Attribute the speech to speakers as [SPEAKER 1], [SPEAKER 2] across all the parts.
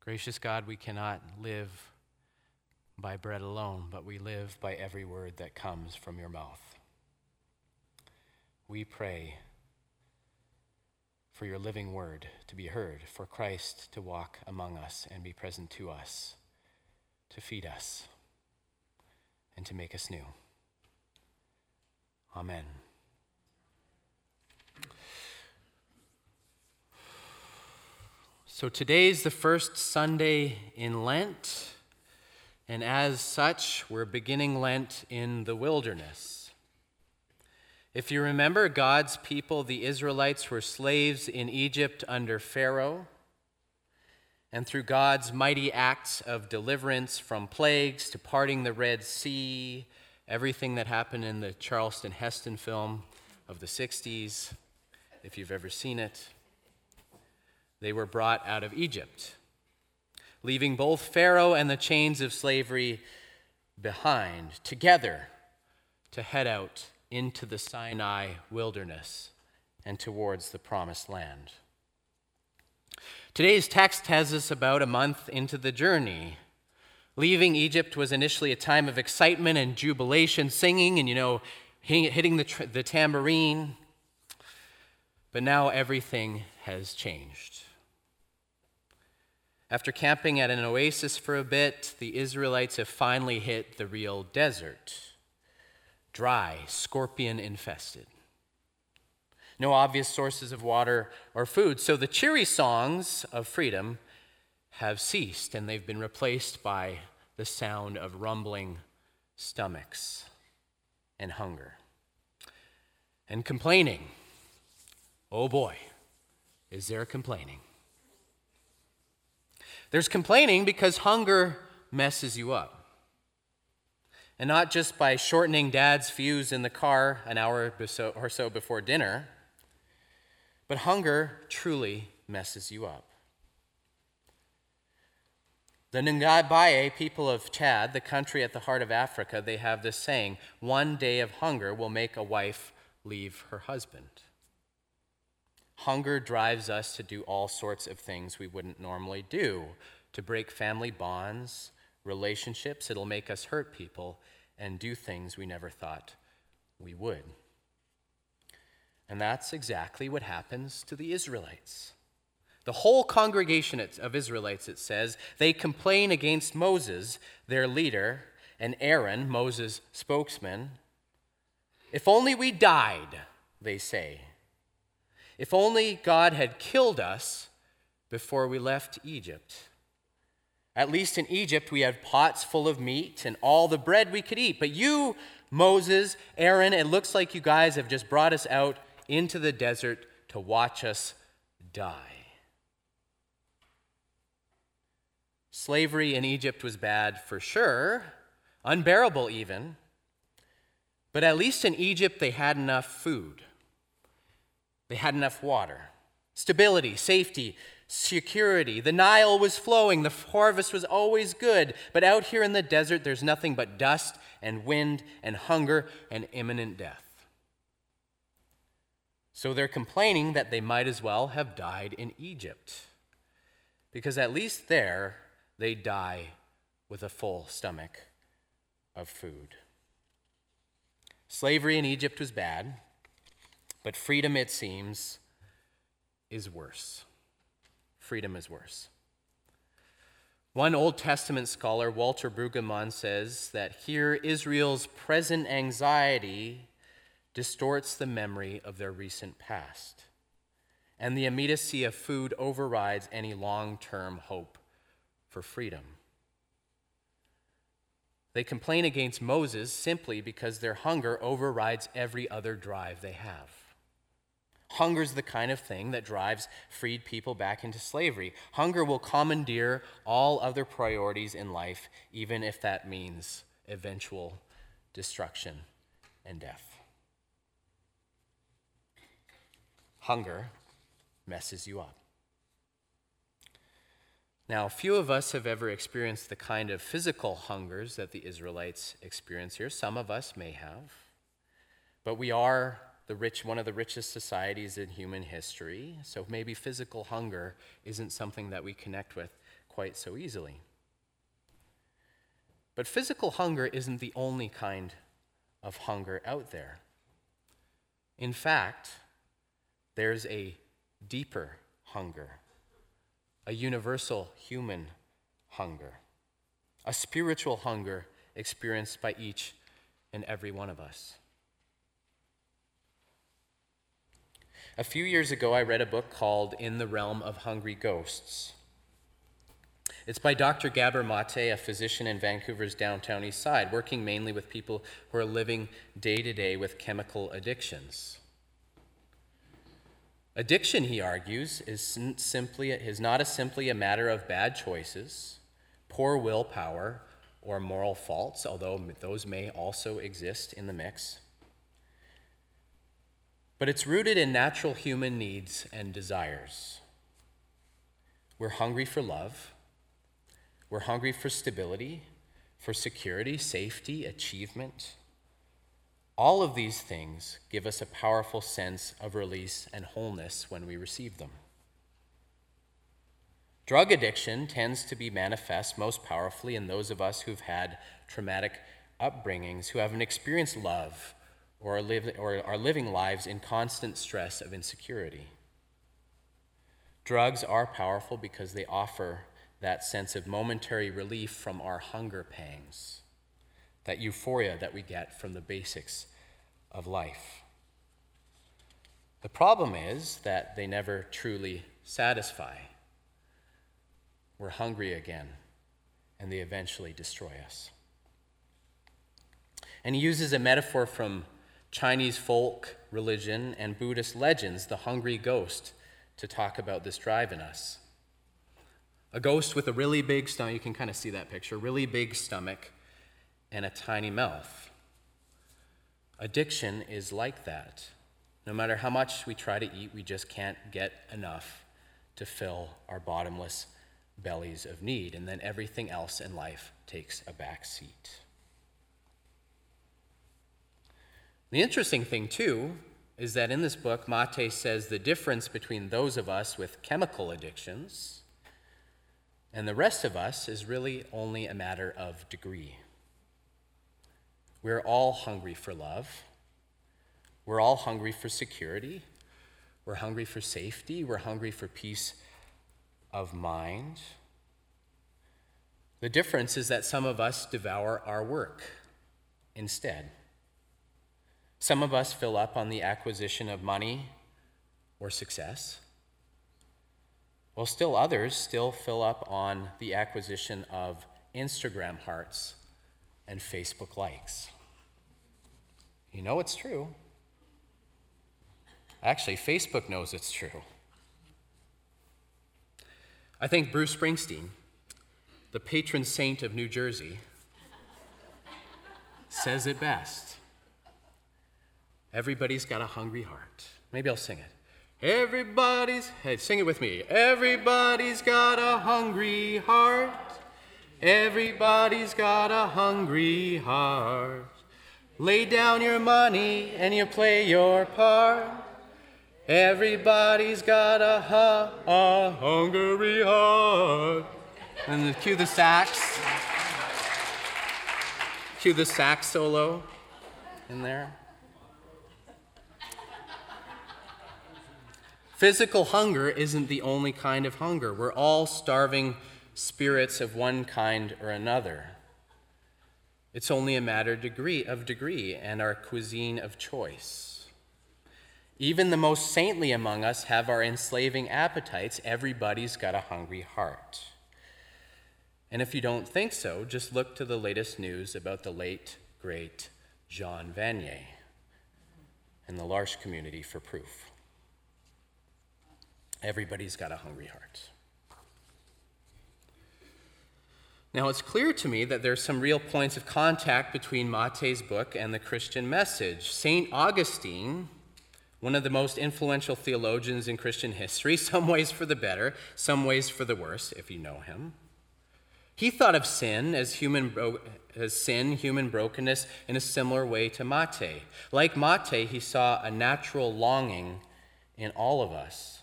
[SPEAKER 1] Gracious God, we cannot live by bread alone, but we live by every word that comes from your mouth. We pray for your living word to be heard, for Christ to walk among us and be present to us, to feed us, and to make us new. Amen. So today's the first Sunday in Lent, and as such, we're beginning Lent in the wilderness. If you remember, God's people, the Israelites, were slaves in Egypt under Pharaoh. And through God's mighty acts of deliverance from plagues to parting the Red Sea, everything that happened in the Charlton Heston film of the 60s, if you've ever seen it, they were brought out of Egypt, leaving both Pharaoh and the chains of slavery behind, together to head out into the Sinai wilderness and towards the promised land. Today's text has us about a month into the journey. Leaving Egypt was initially a time of excitement and jubilation, singing and, you know, hitting the, the tambourine. But now everything has changed. After camping at an oasis for a bit, the Israelites have finally hit the real desert dry, scorpion infested. No obvious sources of water or food. So the cheery songs of freedom have ceased and they've been replaced by the sound of rumbling stomachs and hunger and complaining. Oh boy, is there complaining? There's complaining because hunger messes you up. And not just by shortening dad's fuse in the car an hour or so before dinner, but hunger truly messes you up. The Ngambaye people of Chad, the country at the heart of Africa, they have this saying one day of hunger will make a wife leave her husband. Hunger drives us to do all sorts of things we wouldn't normally do, to break family bonds, relationships. It'll make us hurt people and do things we never thought we would. And that's exactly what happens to the Israelites. The whole congregation of Israelites, it says, they complain against Moses, their leader, and Aaron, Moses' spokesman. If only we died, they say. If only God had killed us before we left Egypt. At least in Egypt, we had pots full of meat and all the bread we could eat. But you, Moses, Aaron, it looks like you guys have just brought us out into the desert to watch us die. Slavery in Egypt was bad for sure, unbearable even. But at least in Egypt, they had enough food. They had enough water, stability, safety, security. The Nile was flowing, the harvest was always good. But out here in the desert, there's nothing but dust and wind and hunger and imminent death. So they're complaining that they might as well have died in Egypt, because at least there they die with a full stomach of food. Slavery in Egypt was bad. But freedom, it seems, is worse. Freedom is worse. One Old Testament scholar, Walter Brueggemann, says that here Israel's present anxiety distorts the memory of their recent past, and the immediacy of food overrides any long term hope for freedom. They complain against Moses simply because their hunger overrides every other drive they have. Hunger is the kind of thing that drives freed people back into slavery. Hunger will commandeer all other priorities in life, even if that means eventual destruction and death. Hunger messes you up. Now, few of us have ever experienced the kind of physical hungers that the Israelites experience here. Some of us may have. But we are the rich, one of the richest societies in human history. So maybe physical hunger isn't something that we connect with quite so easily. But physical hunger isn't the only kind of hunger out there. In fact, there's a deeper hunger, a universal human hunger, a spiritual hunger experienced by each and every one of us. A few years ago, I read a book called In the Realm of Hungry Ghosts. It's by Dr. Gabor Mate, a physician in Vancouver's downtown east side, working mainly with people who are living day to day with chemical addictions. Addiction, he argues, is simply is not a simply a matter of bad choices, poor willpower, or moral faults, although those may also exist in the mix. But it's rooted in natural human needs and desires. We're hungry for love. We're hungry for stability, for security, safety, achievement. All of these things give us a powerful sense of release and wholeness when we receive them. Drug addiction tends to be manifest most powerfully in those of us who've had traumatic upbringings, who haven't experienced love, or are, live, or are living lives in constant stress of insecurity. Drugs are powerful because they offer that sense of momentary relief from our hunger pangs, that euphoria that we get from the basics of life. The problem is that they never truly satisfy. We're hungry again, and they eventually destroy us. And he uses a metaphor from Chinese folk religion and Buddhist legends, the hungry ghost, to talk about this drive in us. A ghost with a really big stomach, you can kind of see that picture, really big stomach and a tiny mouth. Addiction is like that. No matter how much we try to eat, we just can't get enough to fill our bottomless bellies of need, and then everything else in life takes a back seat. The interesting thing, too, is that in this book, Mate says the difference between those of us with chemical addictions and the rest of us is really only a matter of degree. We're all hungry for love. We're all hungry for security. We're hungry for safety. We're hungry for peace of mind. The difference is that some of us devour our work instead. Some of us fill up on the acquisition of money or success, while still others still fill up on the acquisition of Instagram hearts and Facebook likes. You know it's true. Actually, Facebook knows it's true. I think Bruce Springsteen, the patron saint of New Jersey, says it best. Everybody's got a hungry heart. Maybe I'll sing it. Everybody's, hey, sing it with me. Everybody's got a hungry heart. Everybody's got a hungry heart. Lay down your money and you play your part. Everybody's got a, ha- a hungry heart. And cue the sax. Cue the sax solo in there. Physical hunger isn't the only kind of hunger. We're all starving spirits of one kind or another. It's only a matter degree, of degree and our cuisine of choice. Even the most saintly among us have our enslaving appetites. Everybody's got a hungry heart. And if you don't think so, just look to the latest news about the late, great Jean Vanier and the L'Arche community for proof. Everybody's got a hungry heart. Now, it's clear to me that there's some real points of contact between Mate's book and the Christian message. St. Augustine, one of the most influential theologians in Christian history, some ways for the better, some ways for the worse, if you know him, he thought of sin as human bro- as sin, human brokenness, in a similar way to Mate. Like Mate, he saw a natural longing in all of us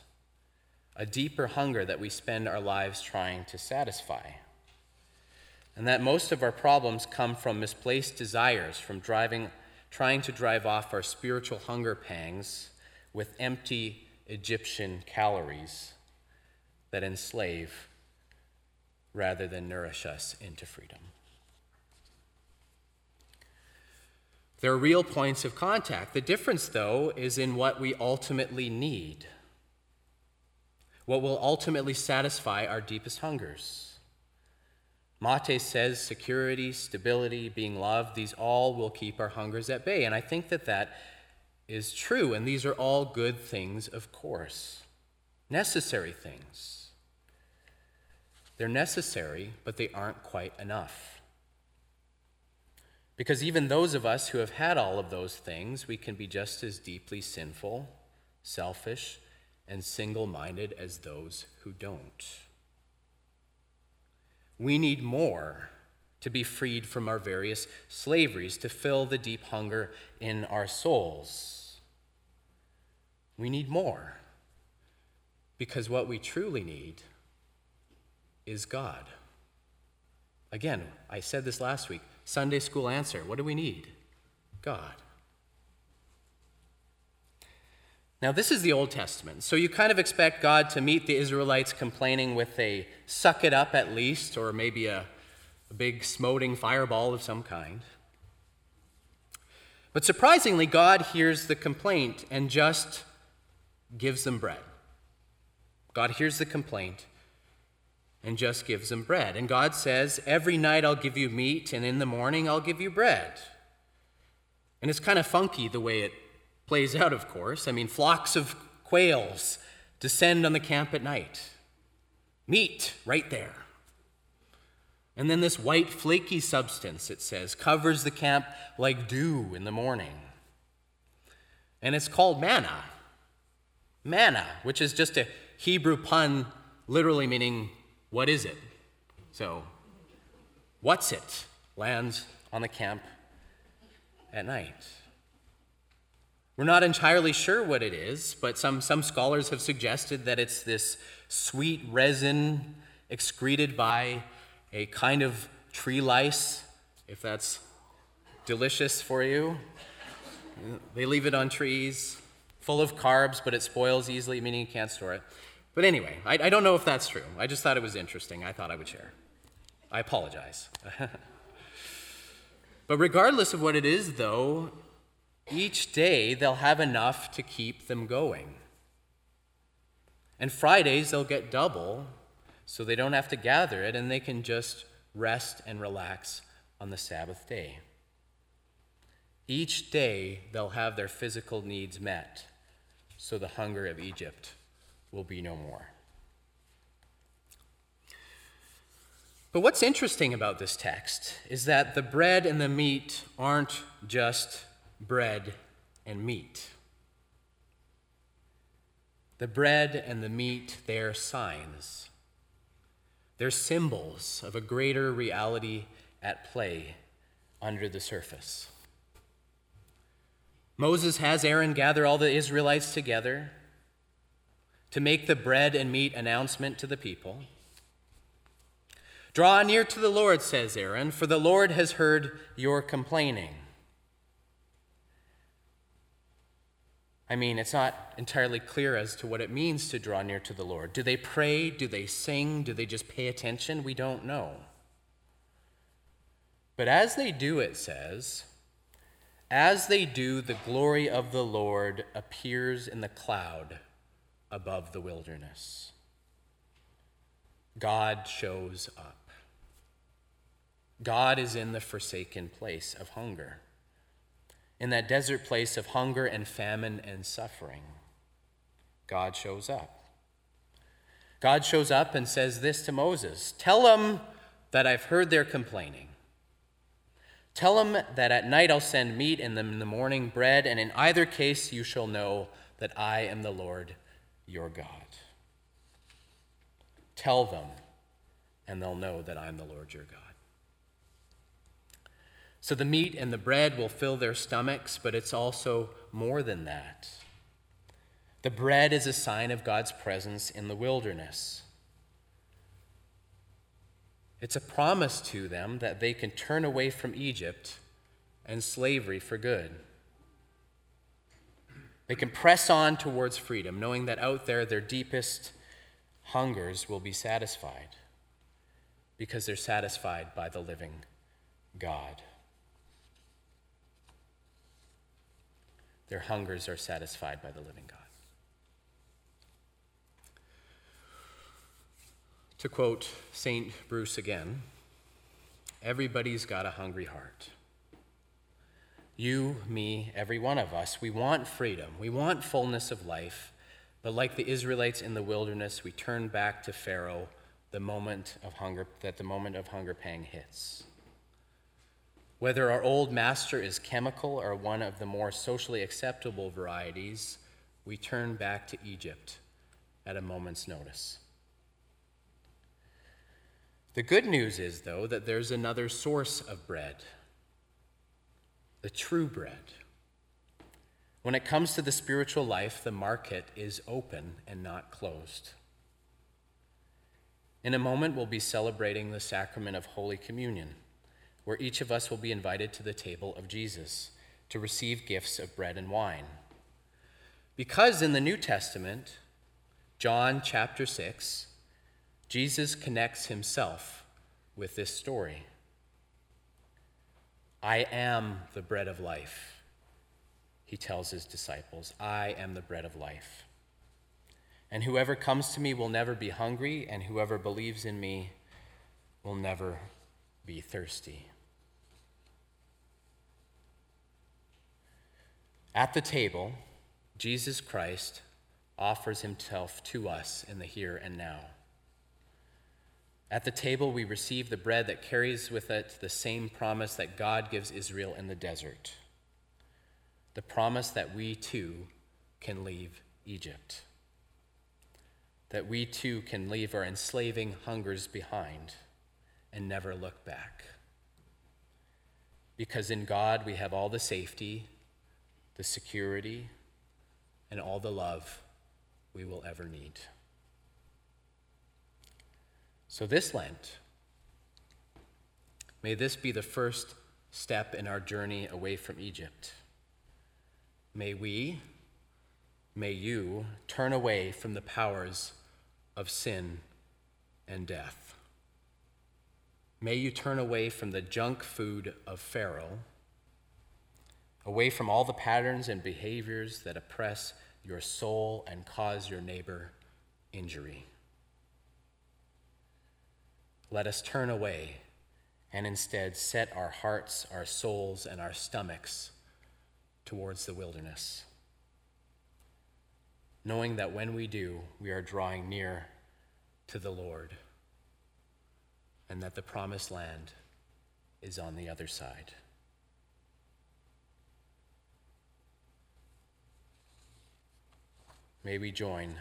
[SPEAKER 1] a deeper hunger that we spend our lives trying to satisfy. And that most of our problems come from misplaced desires, from driving, trying to drive off our spiritual hunger pangs with empty Egyptian calories that enslave rather than nourish us into freedom. There are real points of contact. The difference, though, is in what we ultimately need, what will ultimately satisfy our deepest hungers. Mate says security, stability, being loved, these all will keep our hungers at bay. And I think that that is true. And these are all good things, of course, necessary things. They're necessary, but they aren't quite enough. Because even those of us who have had all of those things, we can be just as deeply sinful, selfish, and single minded as those who don't. We need more to be freed from our various slaveries, to fill the deep hunger in our souls. We need more because what we truly need is God. Again, I said this last week Sunday school answer. What do we need? God. Now, this is the Old Testament, so you kind of expect God to meet the Israelites complaining with a suck it up at least, or maybe a, a big smoting fireball of some kind. But surprisingly, God hears the complaint and just gives them bread. God hears the complaint and just gives them bread. And God says, Every night I'll give you meat, and in the morning I'll give you bread. And it's kind of funky the way it plays out, of course. I mean, flocks of quails descend on the camp at night. Meat right there. And then this white, flaky substance, it says, covers the camp like dew in the morning. And it's called manna. Manna, which is just a Hebrew pun literally meaning what is it? So, what's it? Lands on the camp at night. We're not entirely sure what it is, but some, some scholars have suggested that it's this sweet resin excreted by a kind of tree lice, if that's delicious for you. They leave it on trees, full of carbs, but it spoils easily, meaning you can't store it. But anyway, I, I don't know if that's true. I just thought it was interesting. I thought I would share. I apologize. but regardless of what it is, though, each day they'll have enough to keep them going. And Fridays they'll get double so they don't have to gather it and they can just rest and relax on the Sabbath day. Each day they'll have their physical needs met so the hunger of Egypt will be no more. But what's interesting about this text is that the bread and the meat aren't just bread and meat. The bread and the meat, they're signs. They're symbols of a greater reality at play under the surface. Moses has Aaron gather all the Israelites together to make the bread and meat announcement to the people. Draw near to the Lord, says Aaron, for the Lord has heard your complaining. I mean, it's not entirely clear as to what it means to draw near to the Lord. Do they pray? Do they sing? Do they just pay attention? We don't know. But as they do, it says, as they do, the glory of the Lord appears in the cloud above the wilderness. God shows up. God is in the forsaken place of hunger, in that desert place of hunger and famine and suffering. God shows up. God shows up and says this to Moses Tell them that I've heard their complaining. Tell them that at night I'll send meat and in the morning bread, and in either case you shall know that I am the Lord your God. Tell them, and they'll know that I'm the Lord your God. So the meat and the bread will fill their stomachs, but it's also more than that. The bread is a sign of God's presence in the wilderness. It's a promise to them that they can turn away from Egypt and slavery for good. They can press on towards freedom, knowing that out there their deepest hungers will be satisfied because they're satisfied by the living God. Their hungers are satisfied by the living God. To quote St. Bruce again, everybody's got a hungry heart. You, me, every one of us, we want freedom. We want fullness of life. But like the Israelites in the wilderness, we turn back to Pharaoh the moment of hunger that the moment of hunger pang hits. Whether our old master is chemical or one of the more socially acceptable varieties, we turn back to Egypt at a moment's notice. The good news is, though, that there's another source of bread the true bread. When it comes to the spiritual life, the market is open and not closed. In a moment, we'll be celebrating the sacrament of Holy Communion, where each of us will be invited to the table of Jesus to receive gifts of bread and wine. Because in the New Testament, John chapter 6, Jesus connects himself with this story. I am the bread of life, he tells his disciples. I am the bread of life. And whoever comes to me will never be hungry, and whoever believes in me will never be thirsty. At the table, Jesus Christ offers himself to us in the here and now. At the table, we receive the bread that carries with it the same promise that God gives Israel in the desert the promise that we too can leave Egypt that we too can leave our enslaving hungers behind and never look back. Because in God we have all the safety, the security, and all the love we will ever need. So, this Lent, may this be the first step in our journey away from Egypt. May we, may you turn away from the powers of sin and death. May you turn away from the junk food of Pharaoh, away from all the patterns and behaviors that oppress your soul and cause your neighbor injury. Let us turn away and instead set our hearts, our souls, and our stomachs towards the wilderness knowing that when we do, we are drawing near to the Lord and that the promised land is on the other side. May we join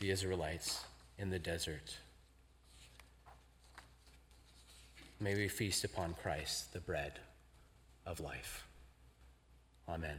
[SPEAKER 1] the Israelites in the desert. May we feast upon Christ, the bread of life. Amen.